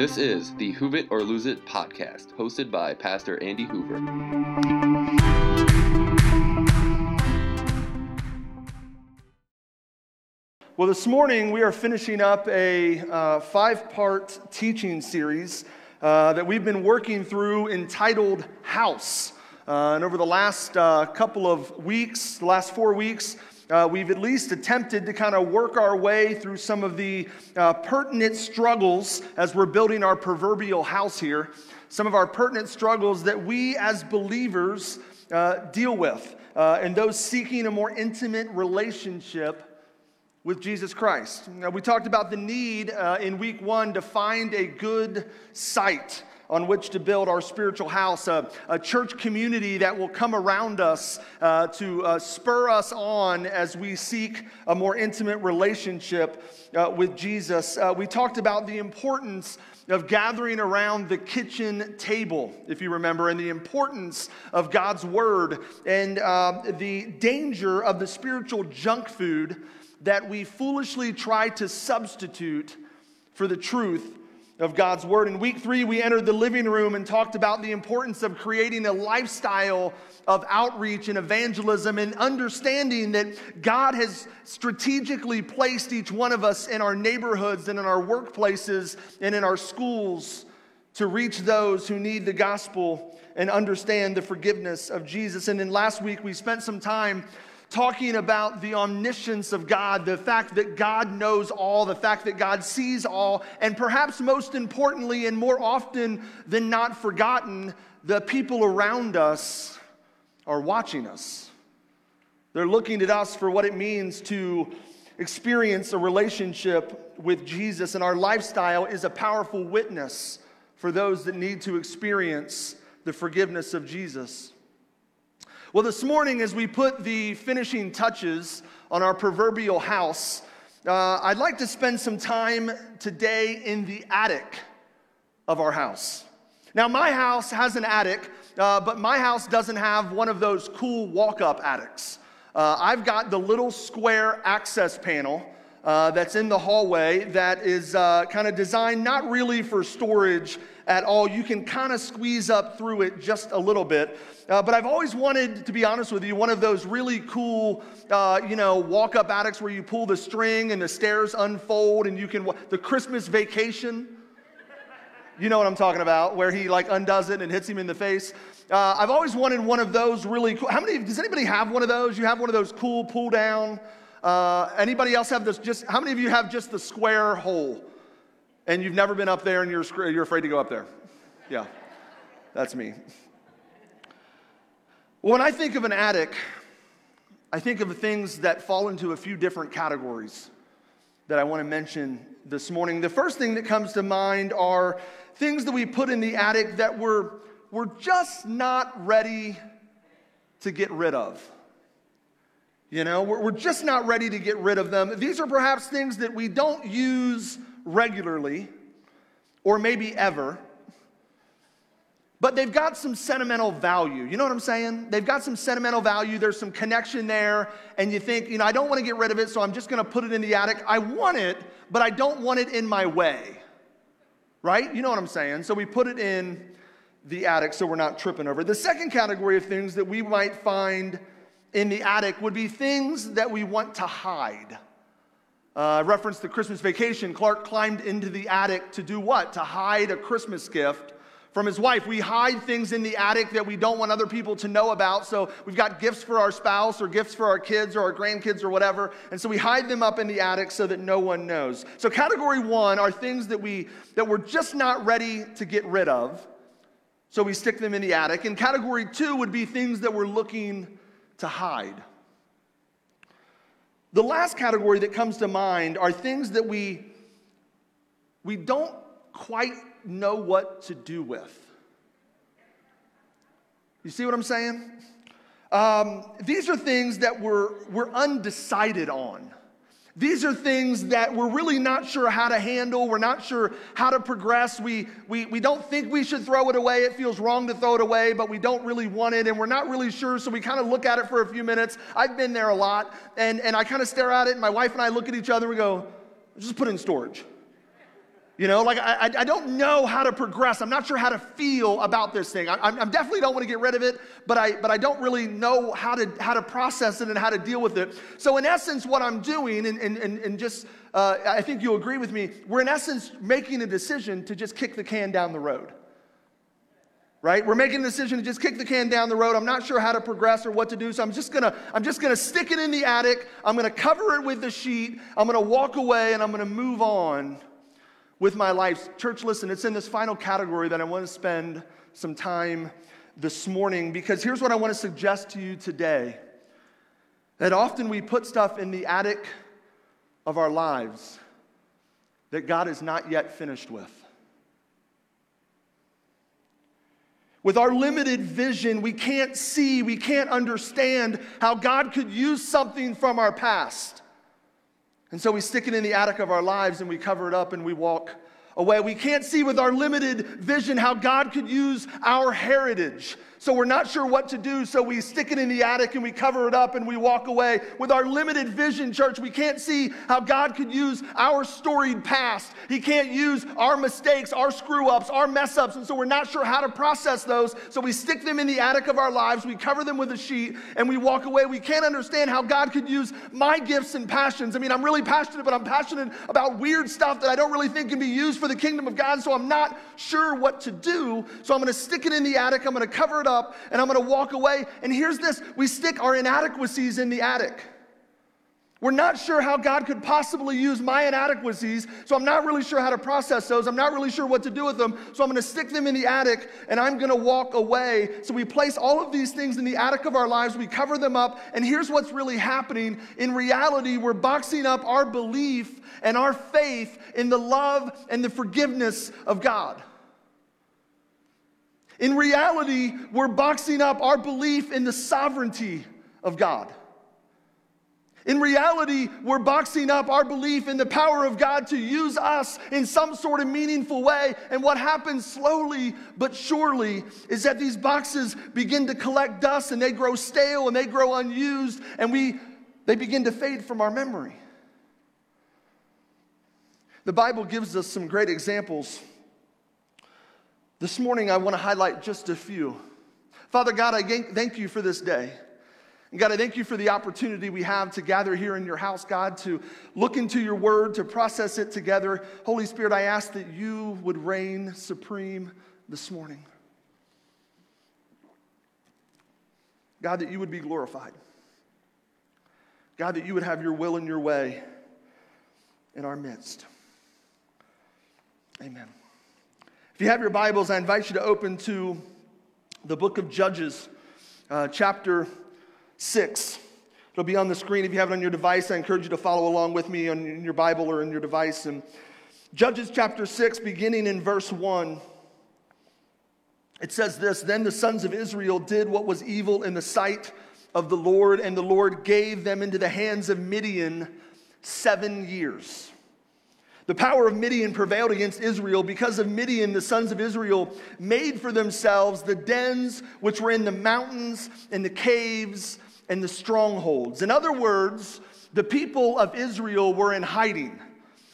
This is the Hoove It or Lose It podcast, hosted by Pastor Andy Hoover. Well, this morning we are finishing up a uh, five part teaching series uh, that we've been working through entitled House. Uh, and over the last uh, couple of weeks, the last four weeks, uh, we've at least attempted to kind of work our way through some of the uh, pertinent struggles as we're building our proverbial house here. Some of our pertinent struggles that we as believers uh, deal with, uh, and those seeking a more intimate relationship with Jesus Christ. Now, we talked about the need uh, in week one to find a good site on which to build our spiritual house, a, a church community that will come around us uh, to uh, spur us on as we seek a more intimate relationship uh, with Jesus. Uh, we talked about the importance of gathering around the kitchen table, if you remember, and the importance of God's word and uh, the danger of the spiritual junk food that we foolishly try to substitute for the truth of God's Word. In week three, we entered the living room and talked about the importance of creating a lifestyle of outreach and evangelism and understanding that God has strategically placed each one of us in our neighborhoods and in our workplaces and in our schools to reach those who need the gospel and understand the forgiveness of Jesus. And then last week, we spent some time talking about the omniscience of God, the fact that God knows all, the fact that God sees all, and perhaps most importantly, and more often than not forgotten, the people around us are watching us. They're looking at us for what it means to experience a relationship with Jesus, and our lifestyle is a powerful witness for those that need to experience the forgiveness of Jesus. Well, this morning, as we put the finishing touches on our proverbial house, uh, I'd like to spend some time today in the attic of our house. Now, my house has an attic, uh, but my house doesn't have one of those cool walk up attics. Uh, I've got the little square access panel. Uh, that's in the hallway that is uh, kind of designed not really for storage at all. You can kind of squeeze up through it just a little bit. Uh, but I've always wanted, to be honest with you, one of those really cool, uh, you know, walk up attics where you pull the string and the stairs unfold and you can, the Christmas vacation. You know what I'm talking about, where he like undoes it and hits him in the face. Uh, I've always wanted one of those really cool. How many, does anybody have one of those? You have one of those cool pull down? Uh, anybody else have this just, how many of you have just the square hole? And you've never been up there and you're, you're afraid to go up there? Yeah, that's me. When I think of an attic, I think of things that fall into a few different categories that I want to mention this morning. The first thing that comes to mind are things that we put in the attic that we're, we're just not ready to get rid of. You know, we're, we're just not ready to get rid of them. These are perhaps things that we don't use regularly or maybe ever but they've got some sentimental value. You know what I'm saying? They've got some sentimental value. There's some connection there, and you think, you know, I don't want to get rid of it, so I'm just going to put it in the attic. I want it, but I don't want it in my way. Right? You know what I'm saying? So we put it in the attic so we're not tripping over. The second category of things that we might find in the attic would be things that we want to hide. Uh, reference the Christmas vacation. Clark climbed into the attic to do what? To hide a Christmas gift from his wife. We hide things in the attic that we don't want other people to know about. So we've got gifts for our spouse or gifts for our kids or our grandkids or whatever. And so we hide them up in the attic so that no one knows. So category one are things that we that we're just not ready to get rid of. So we stick them in the attic. And category two would be things that we're looking to hide. The last category that comes to mind are things that we we don't quite know what to do with. You see what I'm saying? Um, these are things that we're, we're undecided on. These are things that we're really not sure how to handle. We're not sure how to progress. We, we, we don't think we should throw it away. It feels wrong to throw it away, but we don't really want it, and we're not really sure, so we kind of look at it for a few minutes. I've been there a lot, and, and I kind of stare at it, and my wife and I look at each other and we go, just put it in storage. You know, like I, I don't know how to progress. I'm not sure how to feel about this thing. I, I definitely don't want to get rid of it, but I, but I don't really know how to, how to process it and how to deal with it. So, in essence, what I'm doing, and, and, and just, uh, I think you'll agree with me, we're in essence making a decision to just kick the can down the road right we're making a decision to just kick the can down the road i'm not sure how to progress or what to do so i'm just gonna i'm just gonna stick it in the attic i'm gonna cover it with the sheet i'm gonna walk away and i'm gonna move on with my life. Church, listen, it's in this final category that I want to spend some time this morning because here's what I want to suggest to you today that often we put stuff in the attic of our lives that God is not yet finished with. With our limited vision, we can't see, we can't understand how God could use something from our past. And so we stick it in the attic of our lives and we cover it up and we walk away. We can't see with our limited vision how God could use our heritage so we're not sure what to do, so we stick it in the attic and we cover it up and we walk away. With our limited vision, church, we can't see how God could use our storied past. He can't use our mistakes, our screw ups, our mess ups, and so we're not sure how to process those, so we stick them in the attic of our lives, we cover them with a sheet, and we walk away. We can't understand how God could use my gifts and passions. I mean, I'm really passionate, but I'm passionate about weird stuff that I don't really think can be used for the kingdom of God, so I'm not sure what to do. So I'm gonna stick it in the attic, I'm gonna cover it up and I'm going to walk away. And here's this we stick our inadequacies in the attic. We're not sure how God could possibly use my inadequacies, so I'm not really sure how to process those. I'm not really sure what to do with them, so I'm gonna stick them in the attic and I'm gonna walk away. So we place all of these things in the attic of our lives, we cover them up, and here's what's really happening. In reality, we're boxing up our belief and our faith in the love and the forgiveness of God. In reality, we're boxing up our belief in the sovereignty of God. In reality, we're boxing up our belief in the power of God to use us in some sort of meaningful way. And what happens slowly but surely is that these boxes begin to collect dust and they grow stale and they grow unused and we, they begin to fade from our memory. The Bible gives us some great examples this morning, I want to highlight just a few. Father God, I thank you for this day. And God, I thank you for the opportunity we have to gather here in your house, God, to look into your word, to process it together. Holy Spirit, I ask that you would reign supreme this morning. God, that you would be glorified. God, that you would have your will and your way in our midst. Amen. If you have your Bibles, I invite you to open to the book of Judges, uh, chapter 6. It'll be on the screen if you have it on your device. I encourage you to follow along with me on your Bible or in your device. And Judges chapter 6, beginning in verse 1, it says this Then the sons of Israel did what was evil in the sight of the Lord, and the Lord gave them into the hands of Midian seven years. The power of Midian prevailed against Israel. Because of Midian, the sons of Israel made for themselves the dens which were in the mountains and the caves and the strongholds. In other words, the people of Israel were in hiding.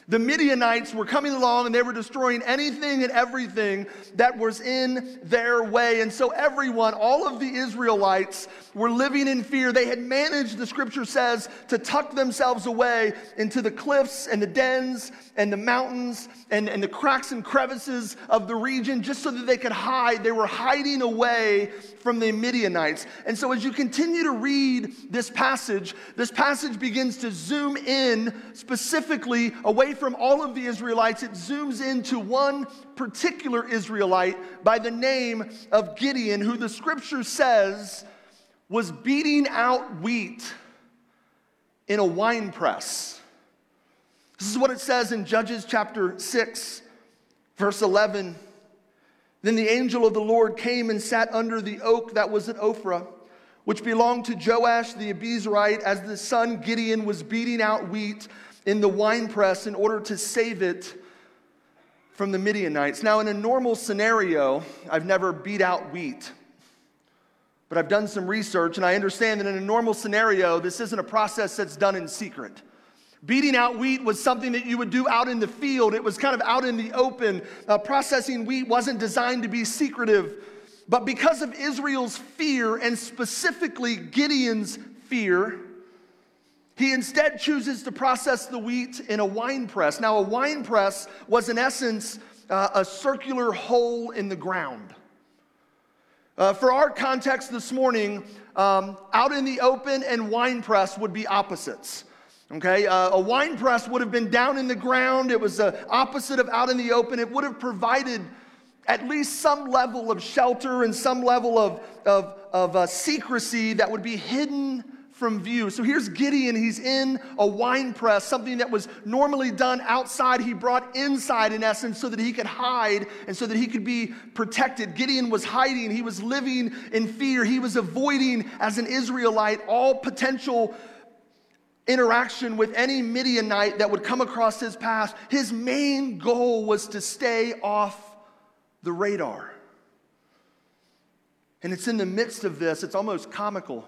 The Midianites were coming along and they were destroying anything and everything that was in their way. And so, everyone, all of the Israelites, were living in fear. They had managed, the scripture says, to tuck themselves away into the cliffs and the dens and the mountains and, and the cracks and crevices of the region just so that they could hide. They were hiding away from the Midianites. And so, as you continue to read this passage, this passage begins to zoom in specifically away from all of the Israelites. It zooms into one particular Israelite by the name of Gideon, who the scripture says was beating out wheat in a wine press. This is what it says in Judges chapter 6, verse 11. Then the angel of the Lord came and sat under the oak that was at Ophrah, which belonged to Joash the Abiezrite, as the son Gideon was beating out wheat in the winepress in order to save it from the Midianites. Now, in a normal scenario, I've never beat out wheat, but I've done some research and I understand that in a normal scenario, this isn't a process that's done in secret. Beating out wheat was something that you would do out in the field. It was kind of out in the open. Uh, processing wheat wasn't designed to be secretive. But because of Israel's fear, and specifically Gideon's fear, he instead chooses to process the wheat in a wine press. Now, a wine press was, in essence, uh, a circular hole in the ground. Uh, for our context this morning, um, out in the open and wine press would be opposites. Okay, uh, a wine press would have been down in the ground. It was the opposite of out in the open. It would have provided at least some level of shelter and some level of, of, of uh, secrecy that would be hidden from view. So here's Gideon. He's in a wine press, something that was normally done outside, he brought inside in essence so that he could hide and so that he could be protected. Gideon was hiding, he was living in fear, he was avoiding, as an Israelite, all potential interaction with any Midianite that would come across his path. His main goal was to stay off the radar. And it's in the midst of this, it's almost comical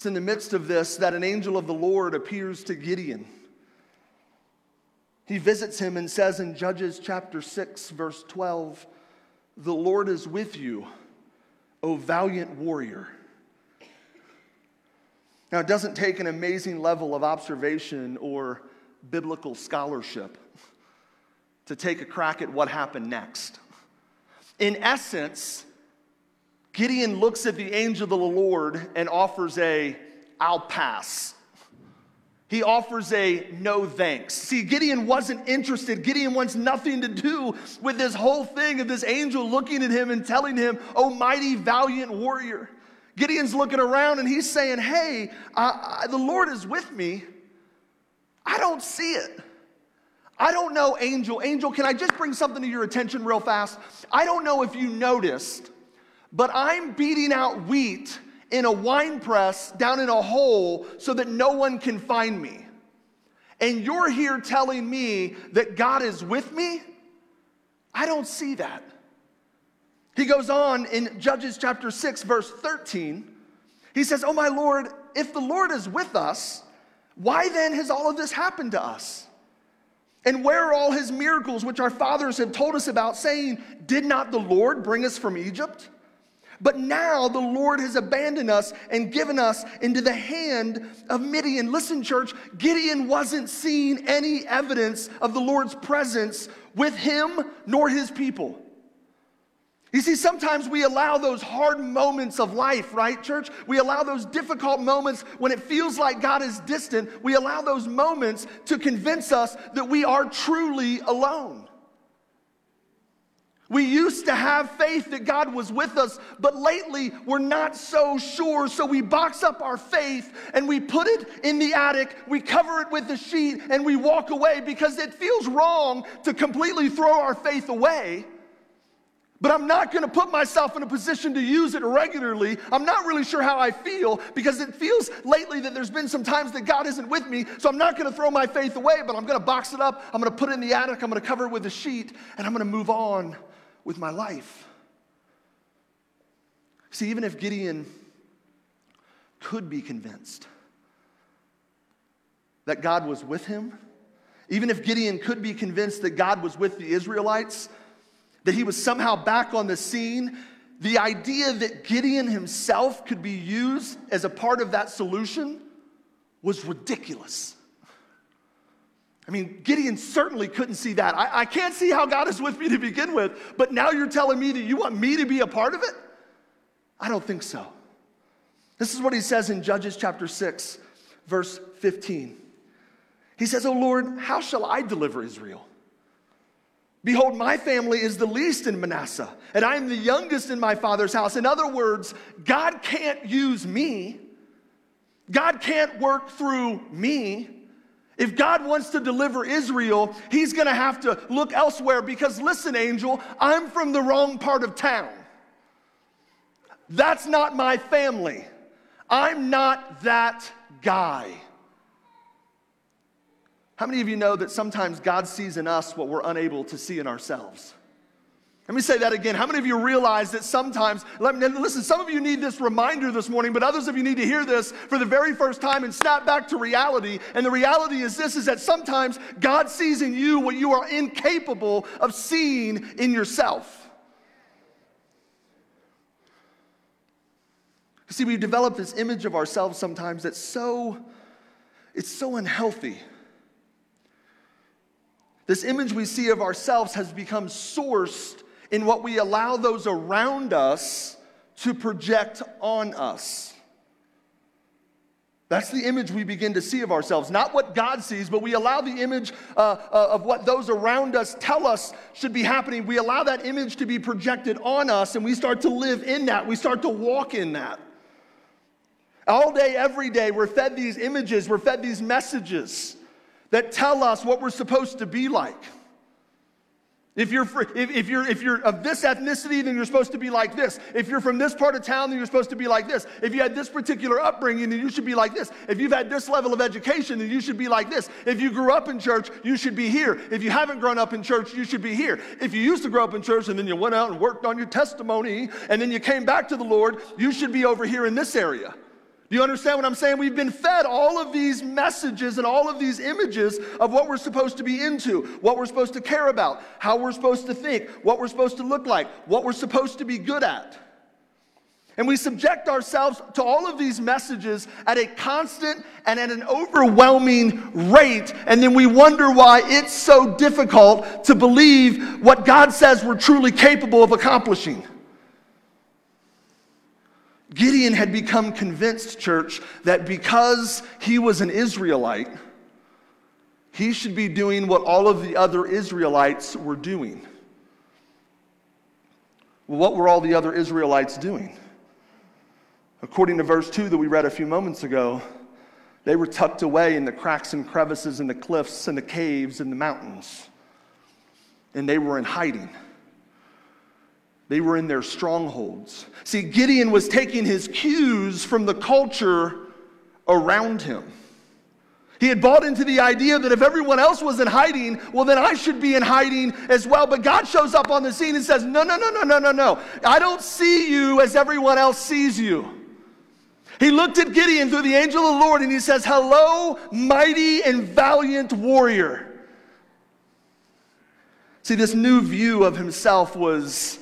it's in the midst of this that an angel of the Lord appears to Gideon. He visits him and says in Judges chapter 6, verse 12, The Lord is with you, O valiant warrior. Now, it doesn't take an amazing level of observation or biblical scholarship to take a crack at what happened next. In essence, Gideon looks at the angel of the Lord and offers a, I'll pass. He offers a no thanks. See, Gideon wasn't interested. Gideon wants nothing to do with this whole thing of this angel looking at him and telling him, Oh, mighty, valiant warrior. Gideon's looking around and he's saying, Hey, uh, the Lord is with me. I don't see it. I don't know, angel. Angel, can I just bring something to your attention real fast? I don't know if you noticed but I'm beating out wheat in a wine press down in a hole so that no one can find me. And you're here telling me that God is with me? I don't see that. He goes on in Judges chapter 6, verse 13. He says, Oh, my Lord, if the Lord is with us, why then has all of this happened to us? And where are all his miracles which our fathers have told us about, saying, Did not the Lord bring us from Egypt? But now the Lord has abandoned us and given us into the hand of Midian. Listen, church, Gideon wasn't seeing any evidence of the Lord's presence with him nor his people. You see, sometimes we allow those hard moments of life, right, church? We allow those difficult moments when it feels like God is distant. We allow those moments to convince us that we are truly alone. We used to have faith that God was with us, but lately we're not so sure. So we box up our faith and we put it in the attic, we cover it with a sheet, and we walk away because it feels wrong to completely throw our faith away. But I'm not going to put myself in a position to use it regularly. I'm not really sure how I feel because it feels lately that there's been some times that God isn't with me. So I'm not going to throw my faith away, but I'm going to box it up. I'm going to put it in the attic. I'm going to cover it with a sheet, and I'm going to move on with my life. See, even if Gideon could be convinced that God was with him, even if Gideon could be convinced that God was with the Israelites, that he was somehow back on the scene, the idea that Gideon himself could be used as a part of that solution was ridiculous. I mean, Gideon certainly couldn't see that. I, I, can't see how God is with me to begin with, but now you're telling me that you want me to be a part of it? I don't think so. This is what he says in Judges chapter 6, verse 15. He says, Oh Lord, how shall I deliver Israel? Behold, my family is the least in Manasseh, and I am the youngest in my father's house. In other words, God can't use me. God can't work through me. If God wants to deliver Israel, he's to have to look elsewhere because, listen, angel, I'm from the wrong part of town. That's not my family. I'm not that guy. How many of you know that sometimes God sees in us what we're unable to see in ourselves? Let me say that again. How many of you realize that sometimes, let me, listen, some of you need this reminder this morning, but others of you need to hear this for the very first time and snap back to reality. And the reality is this is that sometimes God sees in you what you are incapable of seeing in yourself. See, we develop this image of ourselves sometimes that's so, it's so unhealthy. This image we see of ourselves has become sourced in what we allow those around us to project on us. That's the image we begin to see of ourselves. Not what God sees, but we allow the image uh, uh, of what those around us tell us should be happening. We allow that image to be projected on us, and we start to live in that. We start to walk in that. All day, every day, we're fed these images, we're fed these messages that tell us what we're supposed to be like. If you're, if, you're, if you're of this ethnicity, then you're supposed to be like this. If you're from this part of town, then you're supposed to be like this. If you had this particular upbringing, then you should be like this. If you've had this level of education, then you should be like this. If you grew up in church, you should be here. If you haven't grown up in church, you should be here. If you used to grow up in church and then you went out and worked on your testimony and then you came back to the Lord, you should be over here in this area. Do you understand what I'm saying? We've been fed all of these messages and all of these images of what we're supposed to be into, what we're supposed to care about, how we're supposed to think, what we're supposed to look like, what we're supposed to be good at. And we subject ourselves to all of these messages at a constant and at an overwhelming rate. And then we wonder why it's so difficult to believe what God says we're truly capable of accomplishing. Gideon had become convinced, church, that because he was an Israelite, he should be doing what all of the other Israelites were doing. Well, what were all the other Israelites doing? According to verse 2 that we read a few moments ago, they were tucked away in the cracks and crevices and the cliffs and the caves and the mountains. And they were in hiding. They were in their strongholds. See, Gideon was taking his cues from the culture around him. He had bought into the idea that if everyone else was in hiding, well, then I should be in hiding as well. But God shows up on the scene and says, No, no, no, no, no, no, no. I don't see you as everyone else sees you. He looked at Gideon through the angel of the Lord and he says, Hello, mighty and valiant warrior. See, this new view of himself was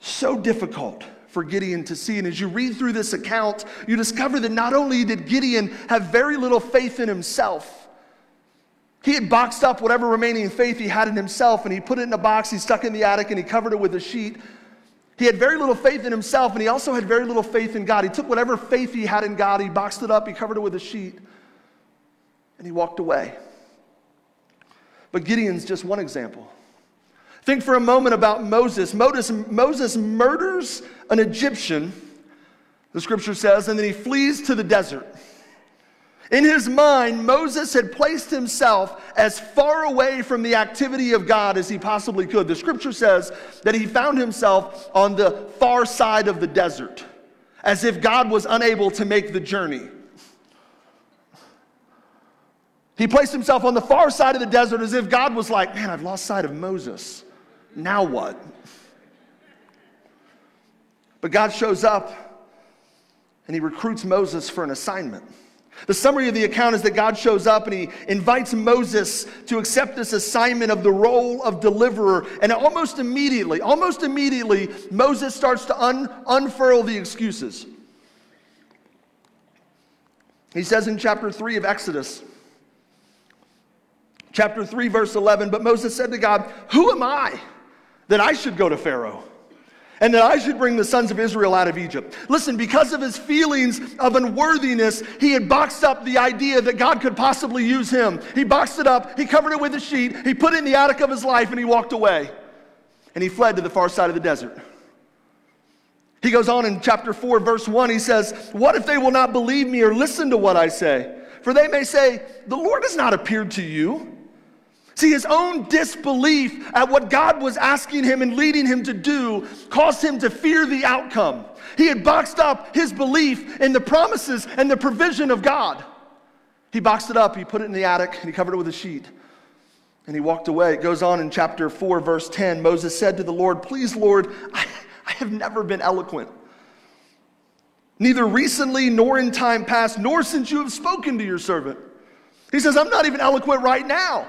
so difficult for Gideon to see. And as you read through this account, you discover that not only did Gideon have very little faith in himself, he had boxed up whatever remaining faith he had in himself and he put it in a box, he stuck it in the attic, and he covered it with a sheet. He had very little faith in himself and he also had very little faith in God. He took whatever faith he had in God, he boxed it up, he covered it with a sheet, and he walked away. But Gideon's just one example. Think for a moment about Moses. Moses, Moses murders an Egyptian, the scripture says, and then he flees to the desert. In his mind, Moses had placed himself as far away from the activity of God as he possibly could. The scripture says that he found himself on the far side of the desert, as if God was unable to make the journey. He placed himself on the far side of the desert as if God was like, Man, I've lost sight of Moses now what? But God shows up and he recruits Moses for an assignment. The summary of the account is that God shows up and he invites Moses to accept this assignment of the role of deliverer. And almost immediately, almost immediately, Moses starts to un- unfurl the excuses. He says in chapter 3 of Exodus, chapter 3, verse 11, but Moses said to God, Who am I? That I should go to Pharaoh and that I should bring the sons of Israel out of Egypt. Listen, because of his feelings of unworthiness, he had boxed up the idea that God could possibly use him. He boxed it up, he covered it with a sheet, he put it in the attic of his life, and he walked away. And he fled to the far side of the desert. He goes on in chapter 4, verse 1, he says, What if they will not believe me or listen to what I say? For they may say, The Lord has not appeared to you. See, his own disbelief at what God was asking him and leading him to do caused him to fear the outcome. He had boxed up his belief in the promises and the provision of God. He boxed it up, he put it in the attic, and he covered it with a sheet. And he walked away. It goes on in chapter 4, verse 10. Moses said to the Lord, Please, Lord, I, I have never been eloquent, neither recently nor in time past, nor since you have spoken to your servant. He says, I'm not even eloquent right now.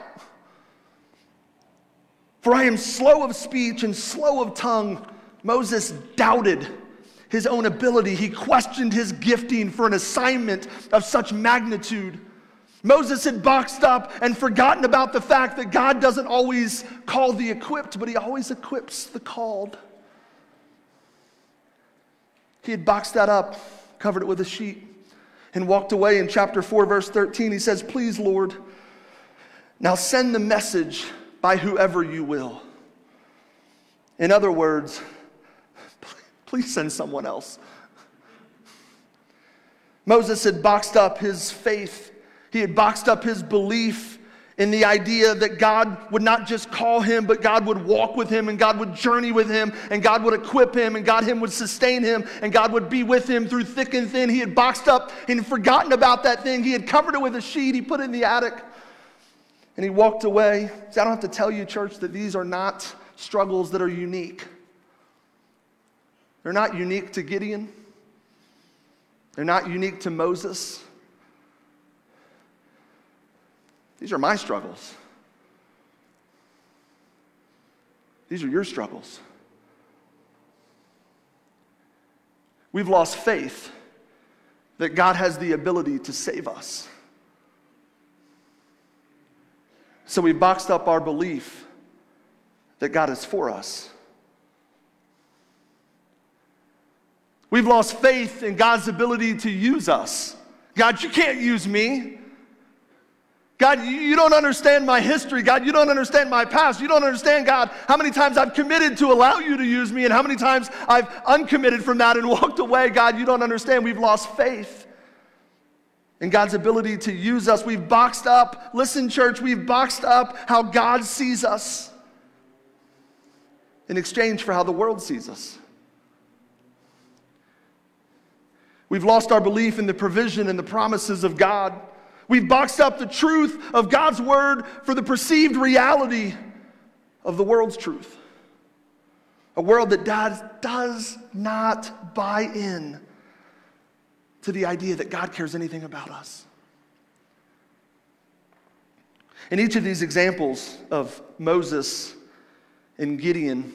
For I am slow of speech and slow of tongue. Moses doubted his own ability. He questioned his gifting for an assignment of such magnitude. Moses had boxed up and forgotten about the fact that God doesn't always call the equipped, but he always equips the called. He had boxed that up, covered it with a sheet, and walked away. In chapter 4, verse 13, he says, Please, Lord, now send the message by whoever you will. In other words, please send someone else. Moses had boxed up his faith, he had boxed up his belief in the idea that God would not just call him, but God would walk with him and God would journey with him and God would equip him and God him would sustain him and God would be with him through thick and thin. He had boxed up and forgotten about that thing. He had covered it with a sheet, he put it in the attic and he walked away. See, I don't have to tell you, church, that these are not struggles that are unique. They're not unique to Gideon. They're not unique to Moses. These are my struggles. These are your struggles. We've lost faith that God has the ability to save us. So we boxed up our belief that God is for us. We've lost faith in God's ability to use us. God, you can't use me. God, you don't understand my history. God, you don't understand my past. You don't understand, God, how many times I've committed to allow you to use me and how many times I've uncommitted from that and walked away. God, you don't understand. We've lost faith and God's ability to use us. We've boxed up, listen, church, we've boxed up how God sees us in exchange for how the world sees us. We've lost our belief in the provision and the promises of God. We've boxed up the truth of God's word for the perceived reality of the world's truth. A world that does, does not buy in to the idea that God cares anything about us. In each of these examples of Moses and Gideon,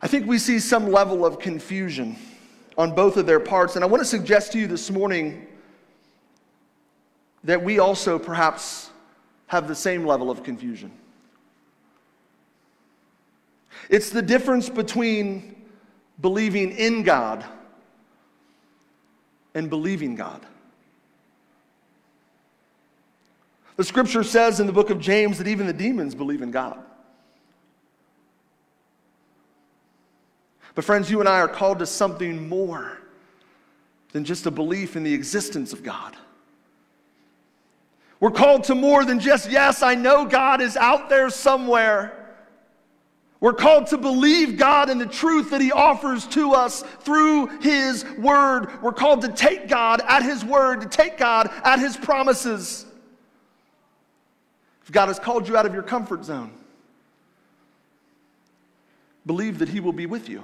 I think we see some level of confusion on both of their parts. And I want to suggest to you this morning that we also perhaps have the same level of confusion. It's the difference between believing in God and believing God. The scripture says in the book of James that even the demons believe in God. But, friends, you and I are called to something more than just a belief in the existence of God. We're called to more than just, yes, I know God is out there somewhere. We're called to believe God and the truth that He offers to us through His Word. We're called to take God at His Word, to take God at His promises. If God has called you out of your comfort zone, believe that He will be with you.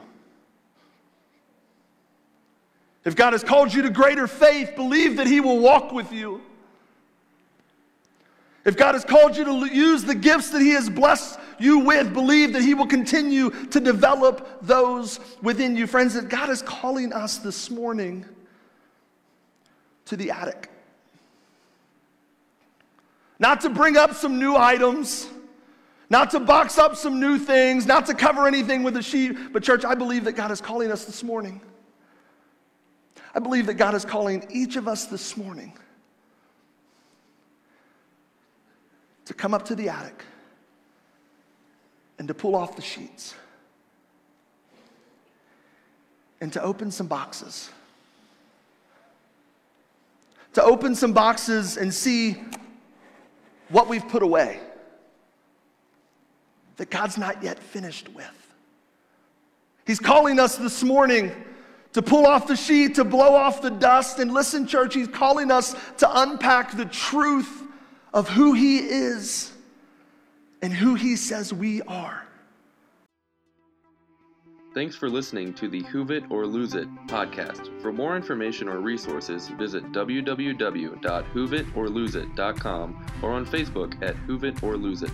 If God has called you to greater faith, believe that He will walk with you. If God has called you to use the gifts that He has blessed you with, believe that He will continue to develop those within you. Friends, that God is calling us this morning to the attic. Not to bring up some new items, not to box up some new things, not to cover anything with a sheet, but, church, I believe that God is calling us this morning. I believe that God is calling each of us this morning to come up to the attic and to pull off the sheets and to open some boxes. To open some boxes and see what we've put away that God's not yet finished with. He's calling us this morning to pull off the sheet, to blow off the dust. And listen, church, He's calling us to unpack the truth of who He is and who he says we are. Thanks for listening to the Hoove It or Lose It podcast. For more information or resources, visit www.hooveitorloseit.com or on Facebook at Hoove It or Lose It.